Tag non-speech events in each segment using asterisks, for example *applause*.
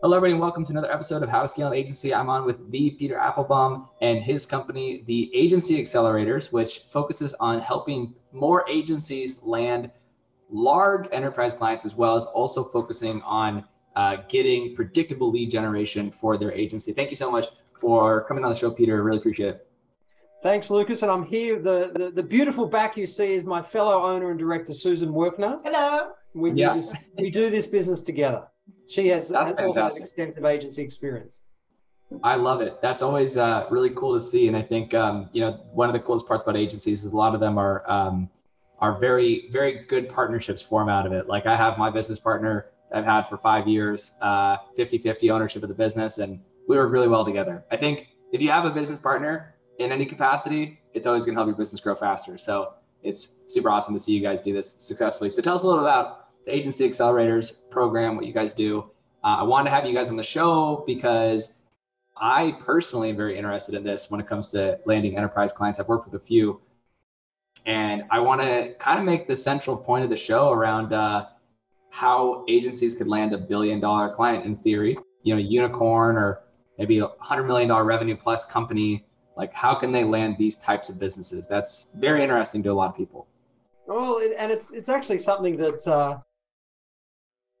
Hello, everybody, and welcome to another episode of How to Scale an Agency. I'm on with the Peter Applebaum and his company, the Agency Accelerators, which focuses on helping more agencies land large enterprise clients, as well as also focusing on uh, getting predictable lead generation for their agency. Thank you so much for coming on the show, Peter. Really appreciate it. Thanks, Lucas. And I'm here. The, the, the beautiful back you see is my fellow owner and director, Susan Workner. Hello. We do yeah. this. We do this business together. She has also an extensive agency experience. I love it. That's always uh, really cool to see. And I think um, you know one of the coolest parts about agencies is a lot of them are um, are very very good partnerships form out of it. Like I have my business partner I've had for five years, uh, 50-50 ownership of the business, and we work really well together. I think if you have a business partner in any capacity, it's always going to help your business grow faster. So it's super awesome to see you guys do this successfully. So tell us a little about the Agency Accelerators program, what you guys do. Uh, I want to have you guys on the show because I personally am very interested in this when it comes to landing enterprise clients. I've worked with a few, and I want to kind of make the central point of the show around uh, how agencies could land a billion dollar client in theory, you know, unicorn or maybe a hundred million dollar revenue plus company. Like, how can they land these types of businesses? That's very interesting to a lot of people. Well, and it's it's actually something that uh,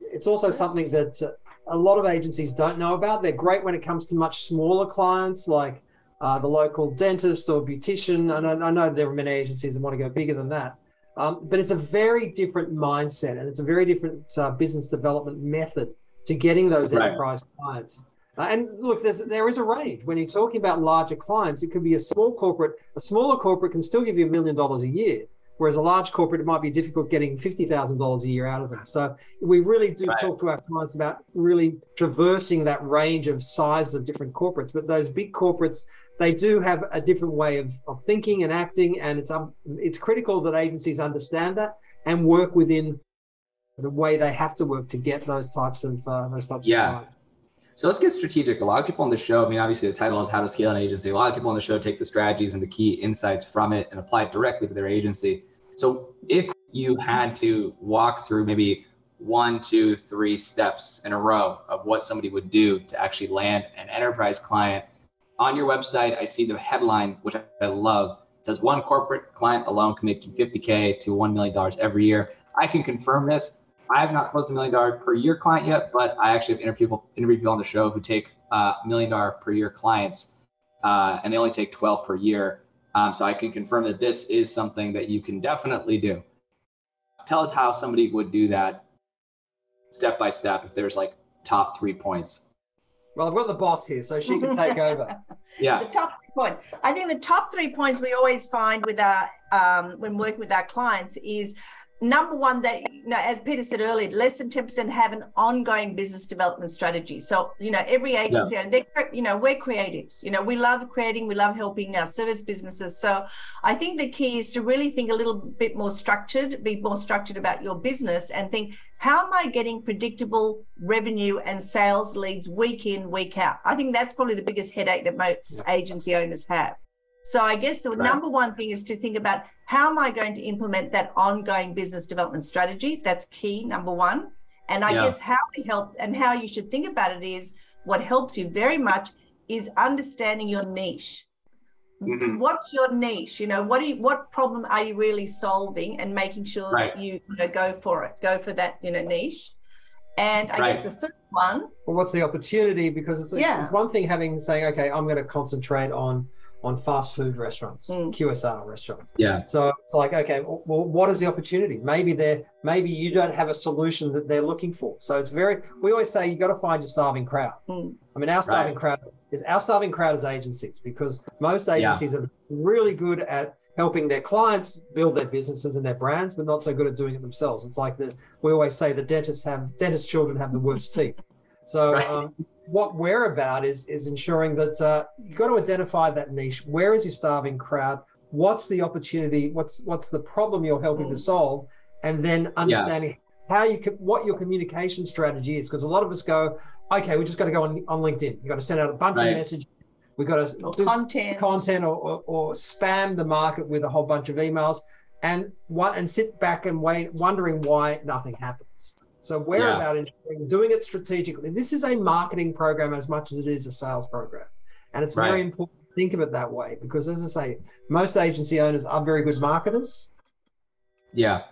it's also something that a lot of agencies don't know about. They're great when it comes to much smaller clients like uh, the local dentist or beautician. And I, I, know there are many agencies that want to go bigger than that. Um, but it's a very different mindset and it's a very different uh, business development method to getting those right. enterprise clients. Uh, and look, there's, there is a range. When you're talking about larger clients, it could be a small corporate. A smaller corporate can still give you a million dollars a year Whereas a large corporate, it might be difficult getting $50,000 a year out of them. So we really do right. talk to our clients about really traversing that range of sizes of different corporates. But those big corporates, they do have a different way of, of thinking and acting. And it's, um, it's critical that agencies understand that and work within the way they have to work to get those types of, uh, those types yeah. of clients. So let's get strategic. A lot of people on the show, I mean, obviously the title is How to Scale an Agency. A lot of people on the show take the strategies and the key insights from it and apply it directly to their agency. So if you had to walk through maybe one, two, three steps in a row of what somebody would do to actually land an enterprise client on your website, I see the headline, which I love. Says one corporate client alone can make you 50K to $1 million every year. I can confirm this. I have not closed a million dollar per year client yet, but I actually have interviewed people, interviewed people on the show who take uh, million dollar per year clients, uh, and they only take 12 per year. Um, so I can confirm that this is something that you can definitely do. Tell us how somebody would do that step by step if there's like top three points. Well, I've got the boss here, so she can take over. *laughs* Yeah. The top three points. I think the top three points we always find with our um, when working with our clients is number one that you know as peter said earlier less than 10% have an ongoing business development strategy. So you know every agency yeah. they you know we're creatives. You know we love creating we love helping our service businesses. So i think the key is to really think a little bit more structured be more structured about your business and think how am i getting predictable revenue and sales leads week in week out? I think that's probably the biggest headache that most yeah. agency owners have so I guess the right. number one thing is to think about how am I going to implement that ongoing business development strategy? That's key, number one. And I yeah. guess how we help and how you should think about it is what helps you very much is understanding your niche. Mm-hmm. What's your niche? You know, what do you, what problem are you really solving and making sure right. that you, you know, go for it, go for that, you know, niche. And I right. guess the third one. Well, what's the opportunity? Because it's, yeah. it's one thing having saying, okay, I'm going to concentrate on on fast food restaurants, mm. QSR restaurants. Yeah. So it's like, okay, well, what is the opportunity? Maybe they're maybe you don't have a solution that they're looking for. So it's very. We always say you got to find your starving crowd. Mm. I mean, our starving right. crowd is our starving crowd is agencies because most agencies yeah. are really good at helping their clients build their businesses and their brands, but not so good at doing it themselves. It's like the we always say the dentists have dentist children have the worst teeth. So right. um, what we're about is is ensuring that uh, you've got to identify that niche. Where is your starving crowd? What's the opportunity? What's what's the problem you're helping to mm. solve? And then understanding yeah. how you can what your communication strategy is. Because a lot of us go, okay, we just got to go on, on LinkedIn. You got to send out a bunch right. of messages. We got to or do content, content, or, or, or spam the market with a whole bunch of emails, and what and sit back and wait, wondering why nothing happens. So we're Yeah. about ensuring doing it strategically. This is a marketing program as much as it is a sales program. And it's very important to think of it that way because, as I say, most agency owners are very good marketers, Yeah.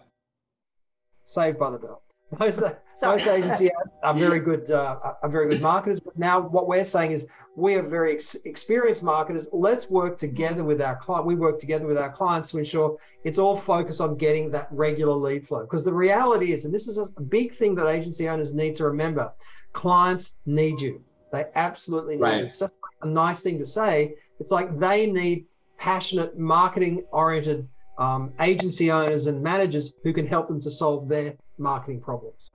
saved by the bell. Most, *laughs* Sorry. most agency *laughs* are very good, uh, are very good marketers. But now what we're saying is we are very ex- experienced marketers. Let's work together with our client. We work together with our clients to ensure it's all focused on getting that regular lead flow. Because the reality is, and this is a big thing that agency owners need to remember, clients need you. They absolutely need Right. you. It's just a nice thing to say. It's like they need passionate, marketing oriented um, agency owners and managers who can help them to solve their marketing problems.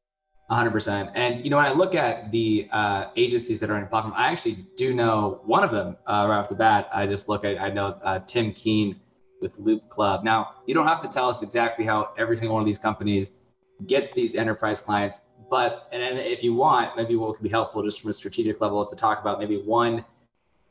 100%. And, you know, when I look at the uh, agencies that are in platform, I actually do know one of them uh, right off the bat. I just look at, I know uh, Tim Keen with Loop Club. Now, you don't have to tell us exactly how every single one of these companies gets these enterprise clients, but, and then if you want, maybe what could be helpful just from a strategic level is to talk about maybe one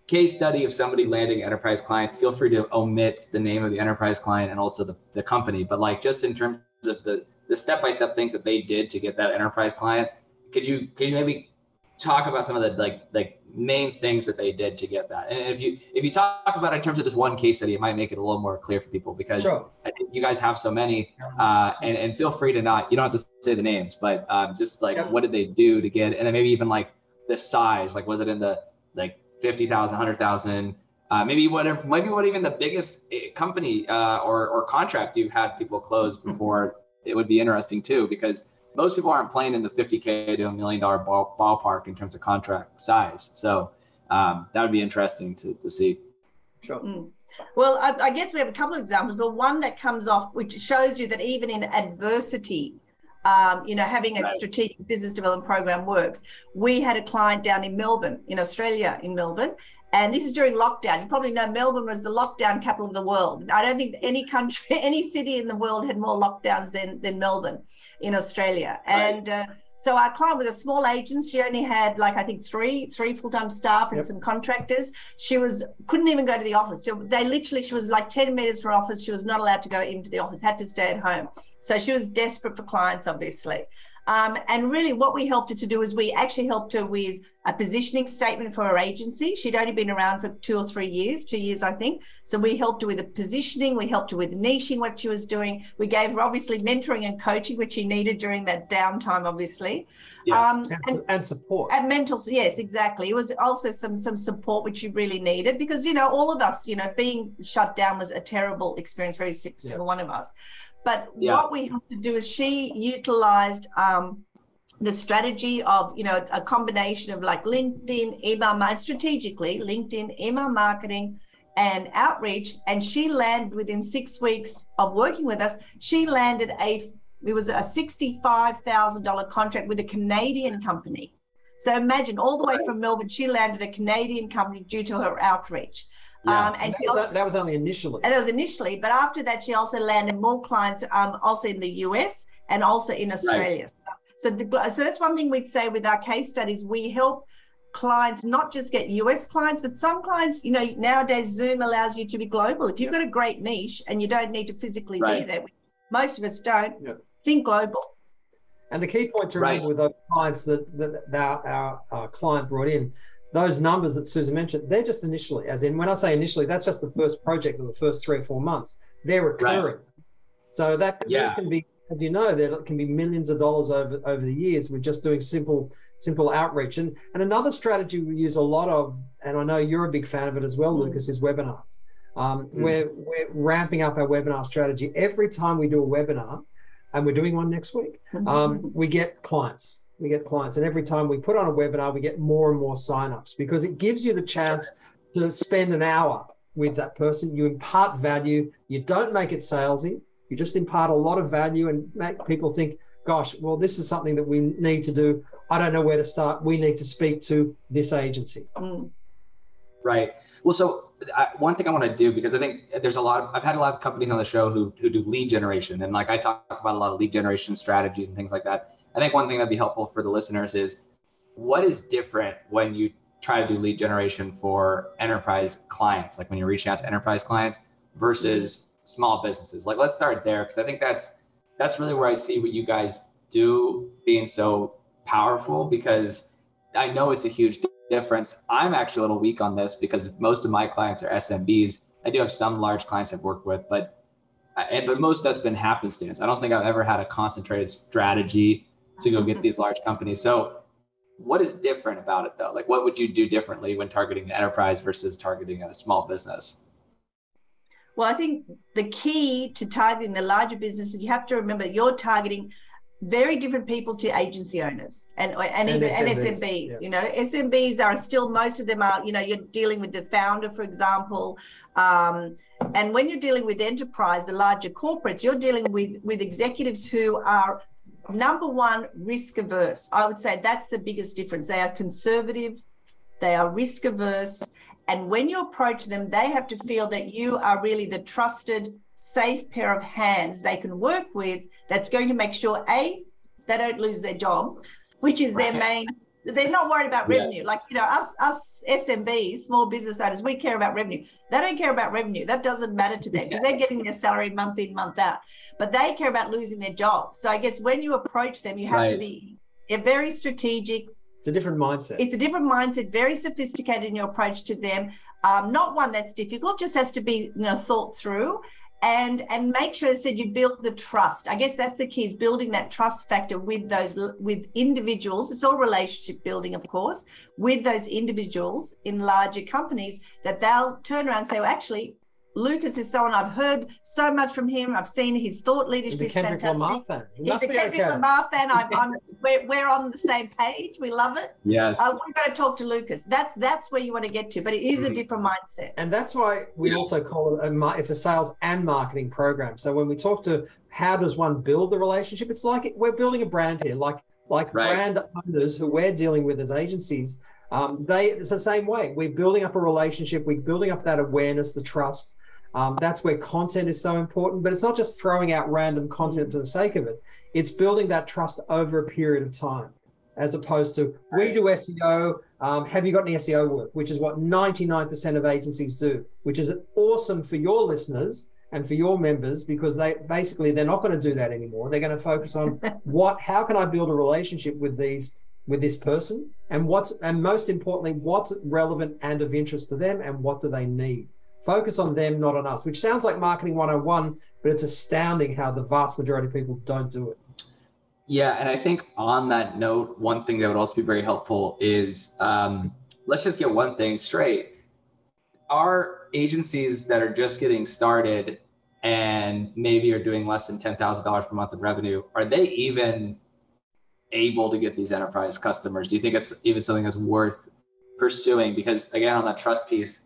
case study of somebody landing enterprise client. Feel free to omit the name of the enterprise client and also the, the company, but like just in terms of the, the step-by-step things that they did to get that enterprise client, could you could you maybe talk about some of the like like main things that they did to get that? And if you if you talk about it in terms of just one case study, it might make it a little more clear for people because Sure. I think you guys have so many. Uh, and and feel free to not you don't have to say the names, but um, just like Yep. what did they do to get, and then maybe even like the size, like was it in the like 50,000, 100,000, uh, maybe whatever, maybe what even the biggest eh, company uh, or, or contract you've had people close before it would be interesting too, because most people aren't playing in the 50K to a million dollar ball, ballpark in terms of contract size. So um, that would be interesting to, to see. Sure. Mm. Well, I, I guess we have a couple of examples, but one that comes off, which shows you that even in adversity, um, you know, having a Right. strategic business development program works. We had a client down in Melbourne, in Australia, in Melbourne, and this is during lockdown. You probably know Melbourne was the lockdown capital of the world. I don't think any country, *laughs* any city in the world had more lockdowns than than Melbourne in Australia. Right. And uh, so our client was a small agency. She only had like I think three three full time staff and Yep. some contractors. She was couldn't even go to the office. So they literally she was like ten meters from office. She was not allowed to go into the office. Had to stay at home. So she was desperate for clients, obviously. Um, and really, what we helped her to do is we actually helped her with a positioning statement for her agency. She'd only been around for two or three years, two years, I think. So we helped her with the positioning, we helped her with niching what she was doing. We gave her obviously mentoring and coaching, which she needed during that downtime, obviously. Yes. Um, And, and and support. and mental, yes, exactly. It was also some some support which you really needed because you know all of us, you know, being shut down was a terrible experience for every si- Yeah. single one of us. But Yeah. what we have to do is she utilized um, the strategy of you know a combination of like LinkedIn, email, strategically LinkedIn, email marketing, and outreach. And she landed within six weeks of working with us. She landed a it was a sixty-five thousand dollar contract with a Canadian company. So imagine all the way from Melbourne, she landed a Canadian company due to her outreach. Yeah. Um, and And she that, was, also, that was only initially. and that was initially, but after that, she also landed more clients, um, also in the US and also in Australia. So, the, so that's one thing we'd say with our case studies. We help clients not just get US clients, but some clients, you know, nowadays Zoom allows you to be global. If you've got a great niche and you don't need to physically be Right. there, most of us don't. Yeah. Think global. And the key point to Right. remember with those clients that, that, that our, our, our client brought in, those numbers that Susan mentioned, they're just initially, as in when I say initially, that's just the first project of the first three or four months. They're recurring. So that Yeah. can be, as you know, there can be millions of dollars over over the years with just doing simple simple outreach. And and another strategy we use a lot of, and I know you're a big fan of it as well, Mm. Lucas, is webinars. Um, Mm. We're we're ramping up our webinar strategy every time we do a webinar, and we're doing one next week um, we get clients. We get clients. And every time we put on a webinar, we get more and more signups because it gives you the chance to spend an hour with that person. You impart value. You don't make it salesy. You just impart a lot of value and make people think, gosh, well, this is something that we need to do. I don't know where to start. We need to speak to this agency. Mm. Right. Well, so I, one thing I want to do because I think there's a lot of I've had a lot of companies on the show who who do lead generation and like I talk about a lot of lead generation strategies and things like that. I think one thing that'd be helpful for the listeners is what is different when you try to do lead generation for enterprise clients, like when you're reaching out to enterprise clients versus small businesses. Like let's start there because I think that's that's really where I see what you guys do being so powerful because I know it's a huge difference. I'm actually a little weak on this because most of my clients are SMBs. I do have some large clients I've worked with, but but most that's been happenstance. I don't think I've ever had a concentrated strategy to go get these large companies. So what is different about it though? Like what would you do differently when targeting the enterprise versus targeting a small business? Well, I think the key to targeting the larger businesses, you have to remember you're targeting very different people to agency owners and and, and even SMBs, and SMBs. Yeah. You know, SMBs are still most of them are. You know, you're dealing with the founder, for example, um, and when you're dealing with enterprise, the larger corporates, you're dealing with with executives who are number one risk averse. I would say that's the biggest difference. They are conservative, they are risk averse, and when you approach them, they have to feel that you are really the trusted safe pair of hands they can work with that's going to make sure a they don't lose their job which is their main they're not worried about revenue. Yeah. like you know us us smbs small business owners we care about revenue. They don't care about revenue. That doesn't matter to them. Yeah. they're getting their salary month in month out. But they care about losing their job. So i guess when you approach them you have right. to be a very strategic. It's a different mindset. It's a different mindset very sophisticated in your approach to them. Um, not one that's difficult just has to be you know thought through and and make sure said you build the trust. I guess that's the key is building that trust factor with those with individuals. It's all relationship building, of course, with those individuals in larger companies that they'll turn around and say, well, actually, Lucas is someone I've heard so much from him. I've seen his thought leadership He's a Kendrick fantastic. Lamar fan. He He's a Kendrick okay. Lamar fan. I'm, I'm, we're, we're on the same page. We love it. Yes. Uh, we're going to talk to Lucas. That's that's where you want to get to, but it is mm-hmm. a different mindset. And that's why we also call it a it's a sales and marketing program. So when we talk to how does one build the relationship, it's like we're building a brand here, like like right. brand owners who we're dealing with as agencies. Um, they it's the same way. We're building up a relationship. We're building up that awareness, the trust um, that's where content is so important, but it's not just throwing out random content for the sake of it. It's building that trust over a period of time, as opposed to we do SEO. Um, have you got any SEO work? Which is what 99% of agencies do, which is awesome for your listeners and for your members because they basically they're not going to do that anymore. They're going to focus on *laughs* what, how can I build a relationship with these with this person, and what's and most importantly, what's relevant and of interest to them, and what do they need. Focus on them, not on us, which sounds like marketing 101, but it's astounding how the vast majority of people don't do it. Yeah, and I think on that note, one thing that would also be very helpful is um, let's just get one thing straight. Our agencies that are just getting started and maybe are doing less than $10,000 per month in revenue, are they even able to get these enterprise customers? Do you think it's even something that's worth pursuing? Because again, on that trust piece,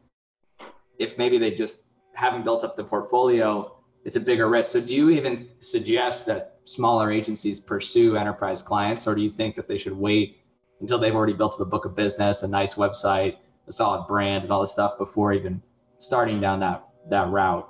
if maybe they just haven't built up the portfolio, it's a bigger risk. So do you even suggest that smaller agencies pursue enterprise clients, or do you think that they should wait until they've already built up a book of business, a nice website, a solid brand, and all this stuff before even starting down that that route?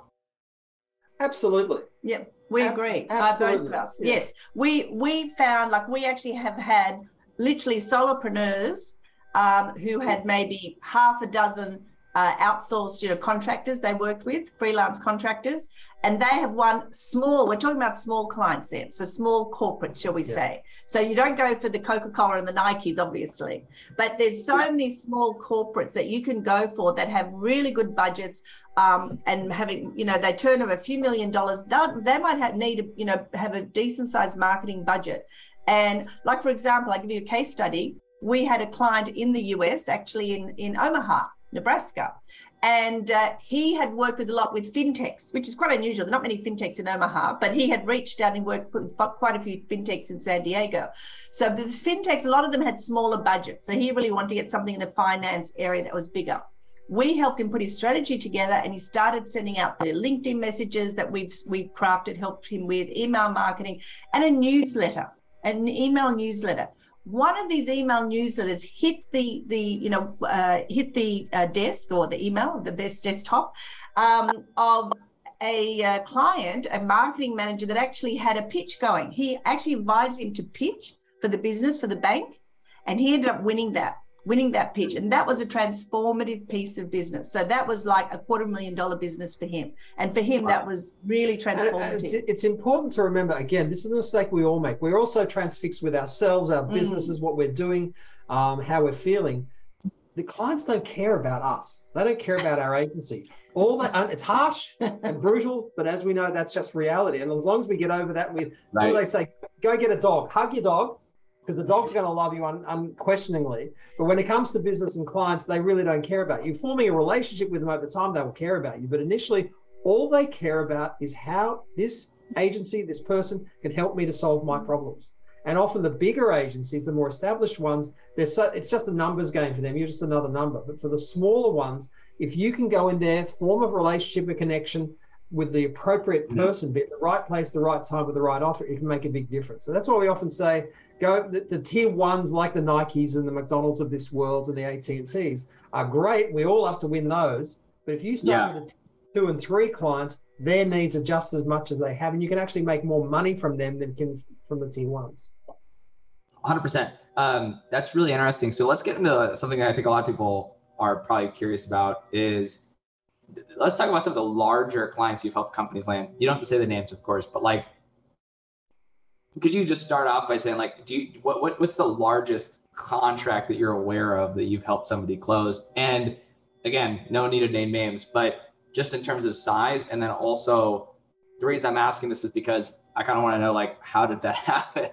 Absolutely. Yeah, we agree. Absolutely. both of us. Yeah. Yes, we we found like we actually have had literally solopreneurs um, who had maybe half a dozen uh, outsourced you know contractors they worked with freelance contractors and they have won small we're talking about small clients then so small corporates shall we yeah. say so you don't go for the coca-cola and the nikes obviously but there's so yeah. many small corporates that you can go for that have really good budgets um, and having you know they turn over a few million dollars they, they might have need you know have a decent sized marketing budget and like for example i give you a case study we had a client in the us actually in in omaha Nebraska. And uh, he had worked with a lot with fintechs, which is quite unusual. There are not many fintechs in Omaha, but he had reached out and worked with quite a few fintechs in San Diego. So the fintechs, a lot of them had smaller budgets. So he really wanted to get something in the finance area that was bigger. We helped him put his strategy together, and he started sending out the LinkedIn messages that we've we've crafted, helped him with email marketing, and a newsletter, an email newsletter one of these email newsletters hit the the you know uh, hit the uh, desk or the email the best desktop um, of a uh, client a marketing manager that actually had a pitch going. He actually invited him to pitch for the business for the bank and he ended up winning that winning that pitch. And that was a transformative piece of business. So that was like a quarter million dollar business for him. And for him, wow. that was really transformative. It's, it's, important to remember again, this is a mistake we all make. We're also transfixed with ourselves, our mm. businesses, mm. what we're doing, um, how we're feeling. The clients don't care about us. They don't care about our agency. All that it's harsh and brutal, but as we know, that's just reality. And as long as we get over that, we right. what do they say? Go get a dog, hug your dog, because the dog's going to love you un- unquestioningly. But when it comes to business and clients, they really don't care about you. Forming a relationship with them over time, they will care about you. But initially, all they care about is how this agency, this person can help me to solve my problems. And often the bigger agencies, the more established ones, they're so, it's just a numbers game for them. You're just another number. But for the smaller ones, if you can go in there, form a relationship, a connection with the appropriate mm-hmm. person, be at the right place, the right time, with the right offer, it can make a big difference. So that's why we often say go the, the, tier ones like the Nikes and the McDonald's of this world and the AT&Ts are great. We all have to win those. But if you start yeah. with the two and three clients, their needs are just as much as they have, and you can actually make more money from them than can from the tier ones. 100%. Um, that's really interesting. So let's get into something that I think a lot of people are probably curious about is let's talk about some of the larger clients you've helped companies land. You don't have to say the names, of course, but like could you just start off by saying like do you what, what what's the largest contract that you're aware of that you've helped somebody close? And again no need to name names but just in terms of size and then also the reason i'm asking this is because i kind of want to know like how did that *laughs* happen?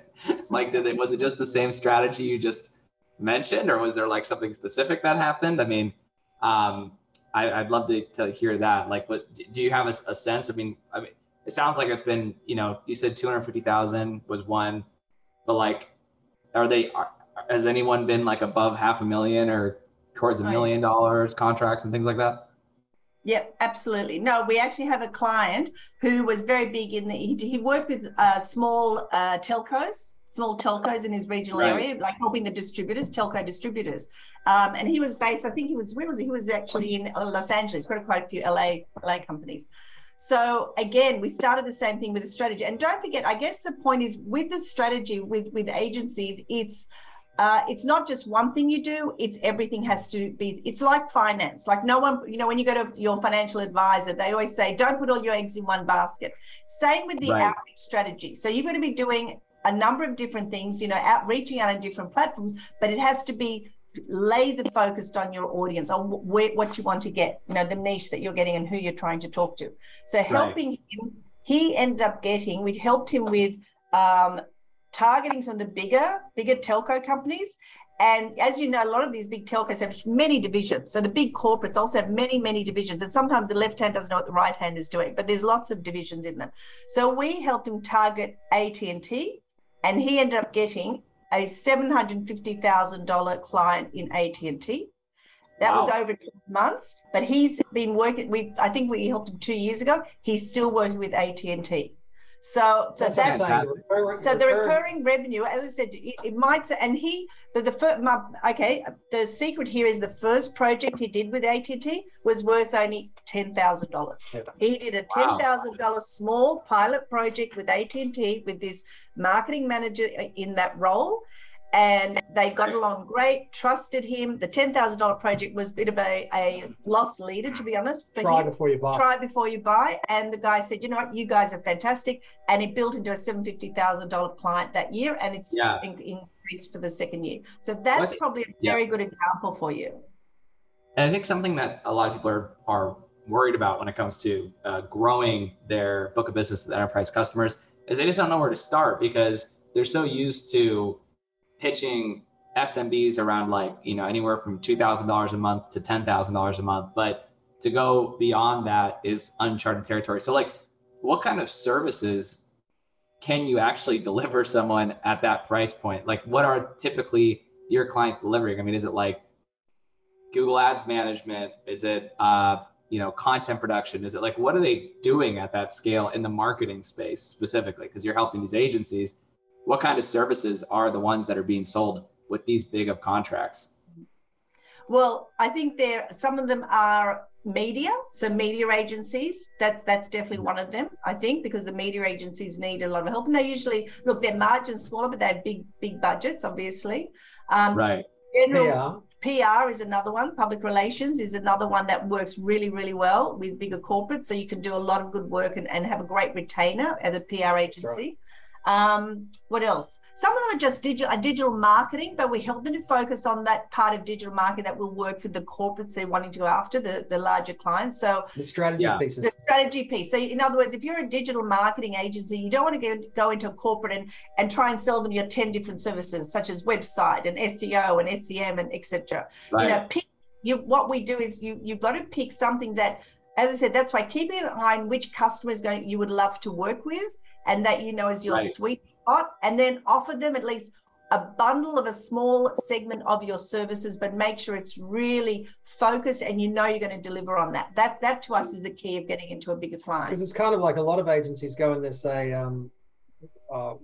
Like did it was it just the same strategy you just mentioned or was there like something specific that happened? I mean um I, would love to, to hear that like what do you have a, a sense i mean i mean it sounds like it's been, you know, you said 250,000 was one, but like, are they, are, has anyone been like above half a million or towards a million dollars contracts and things like that? Yep, absolutely. No, we actually have a client who was very big in the, he, he worked with uh, small uh, telcos, small telcos in his regional right. area, like helping the distributors, telco distributors. Um, and he was based, I think he was, where was he? He was actually in Los Angeles, quite, quite a few LA, LA companies. So again, we started the same thing with the strategy. And don't forget, I guess the point is with the strategy with with agencies, it's uh, it's not just one thing you do it's everything has to be it's like finance like no one you know when you go to your financial advisor they always say don't put all your eggs in one basket same with the right. outreach strategy so you're going to be doing a number of different things you know out reaching out on different platforms but it has to be laser focused on your audience on where, what you want to get you know the niche that you're getting and who you're trying to talk to so helping right. him he ended up getting we helped him with um, targeting some of the bigger bigger telco companies and as you know, a lot of these big telcos have many divisions. So the big corporates also have many, many divisions. And sometimes the left hand doesn't know what the right hand is doing, but there's lots of divisions in them. So we helped him target AT&T, and he ended up getting a $750,000 client in AT&T. That wow. was over 12 months, but he's been working with, I think we helped him two years ago. He's still working with AT&T. So, so that's, that's so the recurring revenue, as I said, it, it might say, and he, the, the first, my, okay, the secret here is the first project he did with AT&T was worth only ten thousand dollars. He did a ten thousand wow. dollars small pilot project with AT&T with this marketing manager uh, in that role, and they got along great, trusted him. The $10,000 project was a bit of a, a loss leader, to be honest. Try him. before you buy. Try before you buy. And the guy said, you know what, you guys are fantastic. And it built into a $750,000 client that year and it's yeah. in, increased for the second year. So that's probably a very yeah. good example for you. And I think something that a lot of people are, are worried about when it comes to uh, growing their book of business with enterprise customers is they just don't know where to start because they're so used to pitching SMBs around like, you know, anywhere from $2,000 a month to $10,000 a month. But to go beyond that is uncharted territory. So, like, what kind of services can you actually *laughs* deliver someone at that price point? Like, what are typically your clients delivering? I mean, is it like Google Ads management? Is it, uh, you know, content production? Is it like, what are they doing at that scale in the marketing space specifically? Because you're helping these agencies what kind of services are the ones that are being sold with these big of contracts? Well, I think there some of them are media, so media agencies. That's that's definitely one of them. I think because the media agencies need a lot of help, and they usually look their margins smaller, but they have big big budgets, obviously. Um, right. General, PR is another one. Public relations is another one that works really, really well with bigger corporates. So you can do a lot of good work and, and have a great retainer as a PR agency. Um, what else? Some of them are just digital, digital marketing, but we help them to focus on that part of digital marketing that will work for the corporates they're wanting to go after, the, the larger clients. So the strategy yeah. pieces. The strategy piece. So in other words, if you're a digital marketing agency, you don't want to go, go into a corporate and, and try and sell them your 10 different services, such as website and SEO and SEM and etc. Right. You know, pick you what we do is you you've got to pick something that as I said, that's why keeping an eye on which customers going you would love to work with and that you know is your right. sweet spot, and then offer them at least a bundle of a small segment of your services, but make sure it's really focused and you know you're going to deliver on that. That that to us is the key of getting into a bigger client. Because it's kind of like a lot of agencies go and they say, um, uh,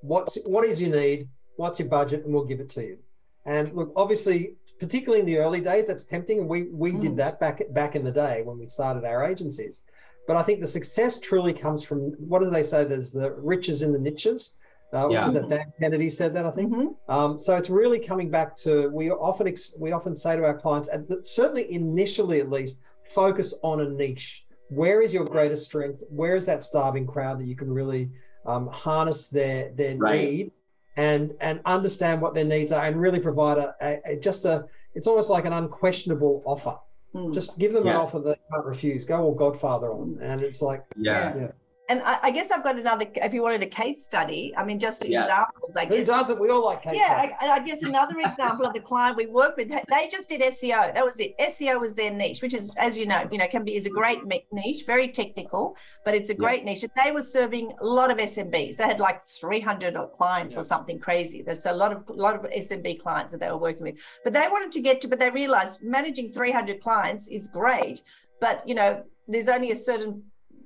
"What's what is your need? What's your budget?" and we'll give it to you. And look, obviously, particularly in the early days, that's tempting, and we we mm. did that back back in the day when we started our agencies. But I think the success truly comes from what do they say? There's the riches in the niches. Uh, yeah. Was that Dan Kennedy said that? I think. Mm-hmm. Um, so it's really coming back to we often ex- we often say to our clients, and certainly initially at least, focus on a niche. Where is your greatest strength? Where is that starving crowd that you can really um, harness their their right. need and and understand what their needs are and really provide a, a, a just a it's almost like an unquestionable offer Mm. Just give them yeah. an offer they can't refuse. Go all Godfather on, and it's like yeah. yeah and I, I, guess I've got another. If you wanted a case study, I mean, just yeah. examples. I Who doesn't? We all like case. Yeah, I, I, guess another example of the client we work with. They just did SEO. That was it. SEO was their niche, which is, as you know, you know, can be is a great niche, very technical, but it's a great yeah. niche. And they were serving a lot of SMBs. They had like 300 clients yeah. or something crazy. There's a lot of a lot of SMB clients that they were working with. But they wanted to get to, but they realized managing 300 clients is great, but you know, there's only a certain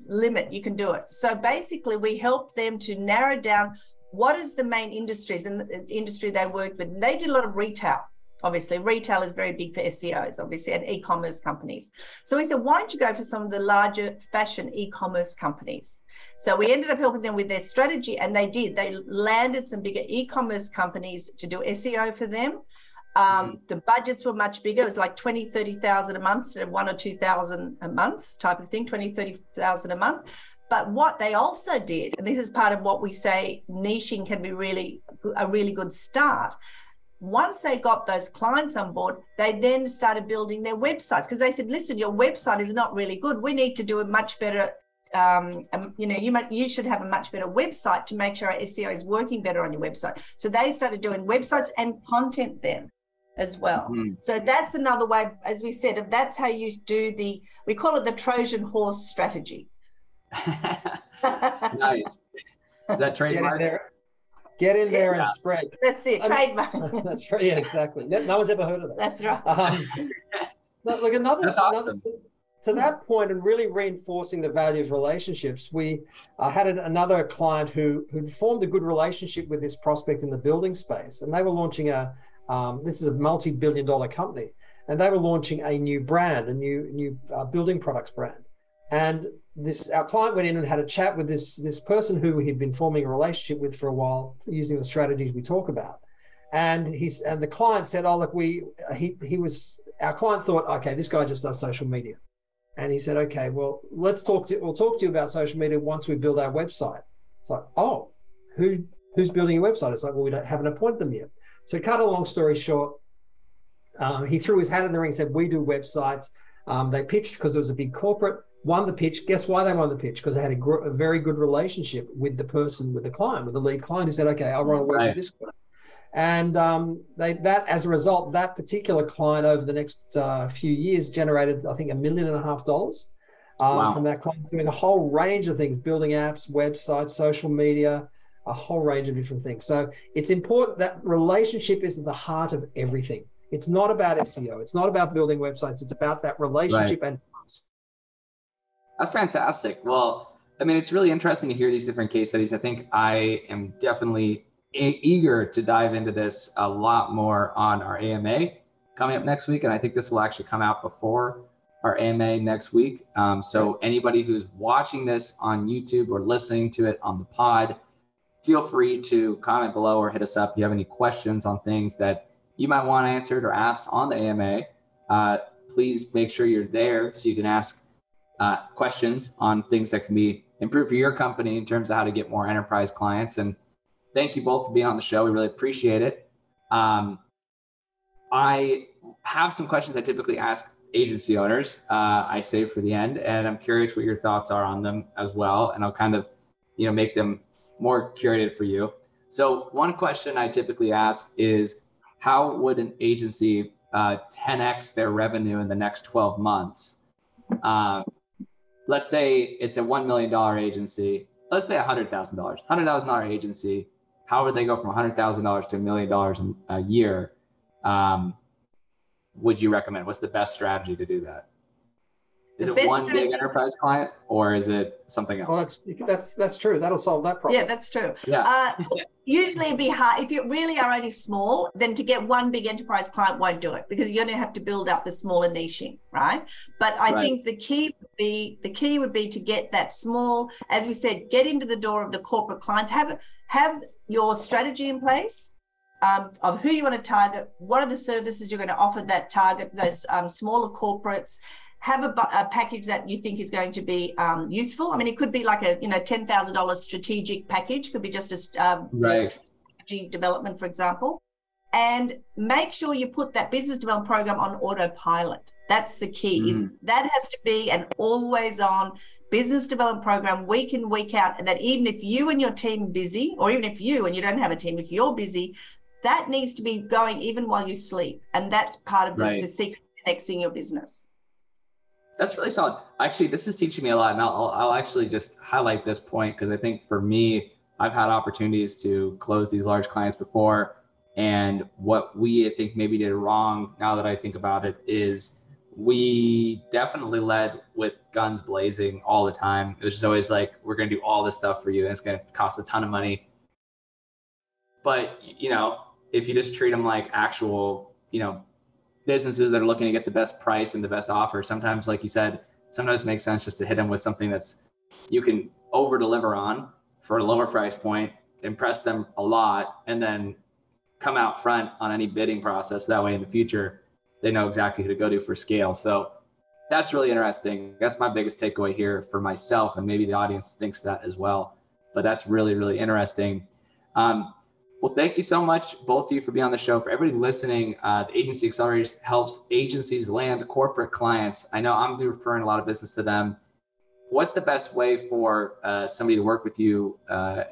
limit you can do it. So basically we help them to narrow down what is the main industries and the industry they work with. And they did a lot of retail obviously. Retail is very big for seos obviously and e-commerce companies. So we said why don't you go for some of the larger fashion e-commerce companies? So we ended up helping them with their strategy and they did. They landed some bigger e-commerce companies to do seo for them um, mm-hmm. the budgets were much bigger. It was like 20, 30,000 a month instead of one or 2,000 a month type of thing, 20, 30,000 a month. But what they also did, and this is part of what we say niching can be really a really good start. Once they got those clients on board, they then started building their websites because they said, listen, your website is not really good. We need to do a much better um, um, you know, you might, you should have a much better website to make sure our SEO is working better on your website. So they started doing websites and content then as well. Mm-hmm. So that's another way, as we said, if that's how you do the, we call it the Trojan horse strategy. *laughs* nice. Is that trademark? Get in there, Get in there yeah. and spread. That's it, trademark. *laughs* that's right. Yeah, exactly. No, no, one's ever heard of that. That's right. Um, *laughs* look, another, that's awesome. another to that point and really reinforcing the value of relationships, we uh, had an, another client who who formed a good relationship with this prospect in the building space, and they were launching a um, this is a multi-billion dollar company, and they were launching a new brand, a new new uh, building products brand. And this our client went in and had a chat with this this person who he'd been forming a relationship with for a while, using the strategies we talk about. And he's and the client said, "Oh, look, we he he was our client thought, okay, this guy just does social media." And he said, okay, well, let's talk to we'll talk to you about social media once we build our website. It's like, oh, who who's building a website? It's like, well, we don't haven't appointed them yet. So, cut a long story short, um, he threw his hat in the ring, said, We do websites. Um, they pitched because it was a big corporate, won the pitch. Guess why they won the pitch? Because they had a, gr- a, very good relationship with the person, with the client, with the lead client who said, Okay, I'll run work right. with this guy. And um, they, that, as a result, that particular client over the next uh, few years generated, I think, a million and a half dollars um, wow. from that client, doing a whole range of things, building apps, websites, social media, a whole range of different things. So it's important that relationship is at the heart of everything. It's not about SEO. It's not about building websites. It's about that relationship right. and trust. That's fantastic. Well, I mean, it's really interesting to hear these different case studies. I think I am definitely eager to dive into this a lot more on our AMA coming up next week. And I think this will actually come out before our AMA next week. Um, so anybody who's watching this on YouTube or listening to it on the pod, feel free to comment below or hit us up if you have any questions on things that you might want answered or asked on the AMA, uh, please make sure you're there so you can ask uh, questions on things that can be improved for your company in terms of how to get more enterprise clients. And thank you both for being on the show. We really appreciate it. Um, I have some questions I typically ask agency owners. Uh, I save for the end, and I'm curious what your thoughts are on them as well. And I'll kind of, you know, make them more curated for you. So one question I typically ask is, how would an agency uh, 10x their revenue in the next 12 months? Uh, let's say it's a $1 million agency. Let's say $100,000, $100,000 agency. How would they go from $100,000 to a million dollars a year? Um, would you recommend? What's the best strategy to do that? Is it one strategy. big enterprise client or is it something else? Well, that's that's that's true. That'll solve that problem. Yeah, that's true. Yeah. Uh, usually it'd be hard if you really are only small. Then to get one big enterprise client won't do it because you're going to have to build up the smaller niching, right? But I right. think the key would be the key would be to get that small, as we said, get into the door of the corporate clients. Have have your strategy in place um, of who you want to target, what are the services you're going to offer that target those um, smaller corporates. Have a, a, package that you think is going to be um, useful. I mean, it could be like a you know ten thousand dollars strategic package. Could be just a, um, right. strategy development, for example. And make sure you put that business development program on autopilot. That's the key. Mm. Is that has to be an always on business development program week in week out and that even if you and your team busy or even if you and you don't have a team if you're busy that needs to be going even while you sleep. And that's part of the, right. the secret to connecting your business. That's really solid. Actually, this is teaching me a lot. And I'll, I'll actually just highlight this point because I think for me, I've had opportunities to close these large clients before. And what we I think maybe did wrong now that I think about it is we definitely led with guns blazing all the time. It was just always like, we're going to do all this stuff for you and it's going to cost a ton of money. But, you know, if you just treat them like actual, you know, businesses that are looking to get the best price and the best offer, sometimes, like you said, sometimes makes sense just to hit them with something that's you can over deliver on for a lower price point, impress them a lot, and then come out front on any bidding process. That way, in the future, they know exactly who to go to for scale. So that's really interesting. That's my biggest takeaway here for myself, and maybe the audience thinks that as well. But that's really, really interesting. Um, well, thank you so much, both of you, for being on the show. For everybody listening, uh, the Agency Accelerators helps agencies land corporate clients. I know I'm referring a lot of business to them. What's the best way for uh, somebody to work with you? Uh,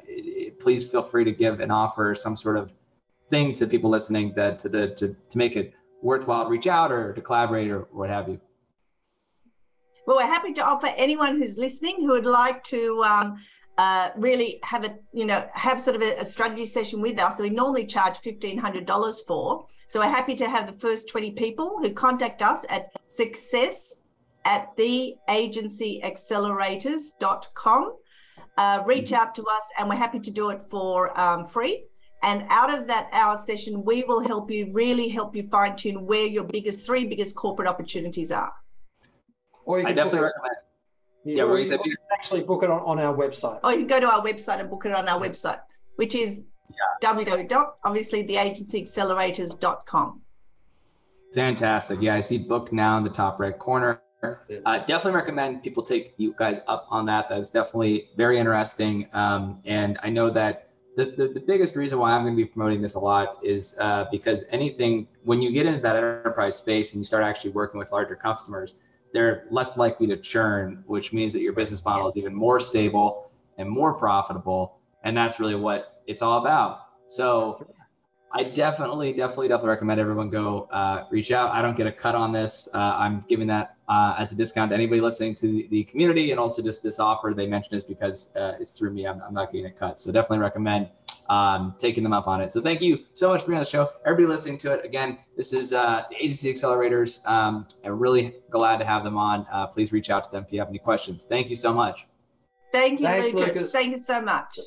please feel free to give an offer, some sort of thing to people listening that to the to, to make it worthwhile to reach out or to collaborate or what have you. Well, we're happy to offer anyone who's listening who would like to um, uh, really have a you know have sort of a, a, strategy session with us that we normally charge $1500 for. So we're happy to have the first 20 people who contact us at success at theagencyaccelerators.com uh, reach mm-hmm. out to us and we're happy to do it for um, free. And out of that hour session we will help you really help you fine tune where your biggest three biggest corporate opportunities are. Or you can I definitely recommend yeah, where you actually book it on, on our website. Oh, you can go to our website and book it on our website, which is yeah. www. Obviously, theagencyaccelerators.com. Fantastic. Yeah, I see book now in the top right corner. Uh, definitely recommend people take you guys up on that. That's definitely very interesting. Um, and I know that the, the, the, biggest reason why I'm going to be promoting this a lot is uh, because anything, when you get into that enterprise space and you start actually working with larger customers, they're less likely to churn, which means that your business model is even more stable and more profitable. And that's really what it's all about. So I definitely, definitely, definitely recommend everyone go uh, reach out. I don't get a cut on this. Uh, I'm giving that uh, as a discount to anybody listening to the, the, community, and also just this offer they mentioned is because uh, it's through me. I'm, I'm, not getting a cut, so definitely recommend um, taking them up on it. So thank you so much for being on the show. Everybody listening to it. Again, this is uh, the Agency Accelerators. Um, I'm really glad to have them on. Uh, please reach out to them if you have any questions. Thank you so much. Thank you, Thanks, Lucas. Lucas. Thank you so much.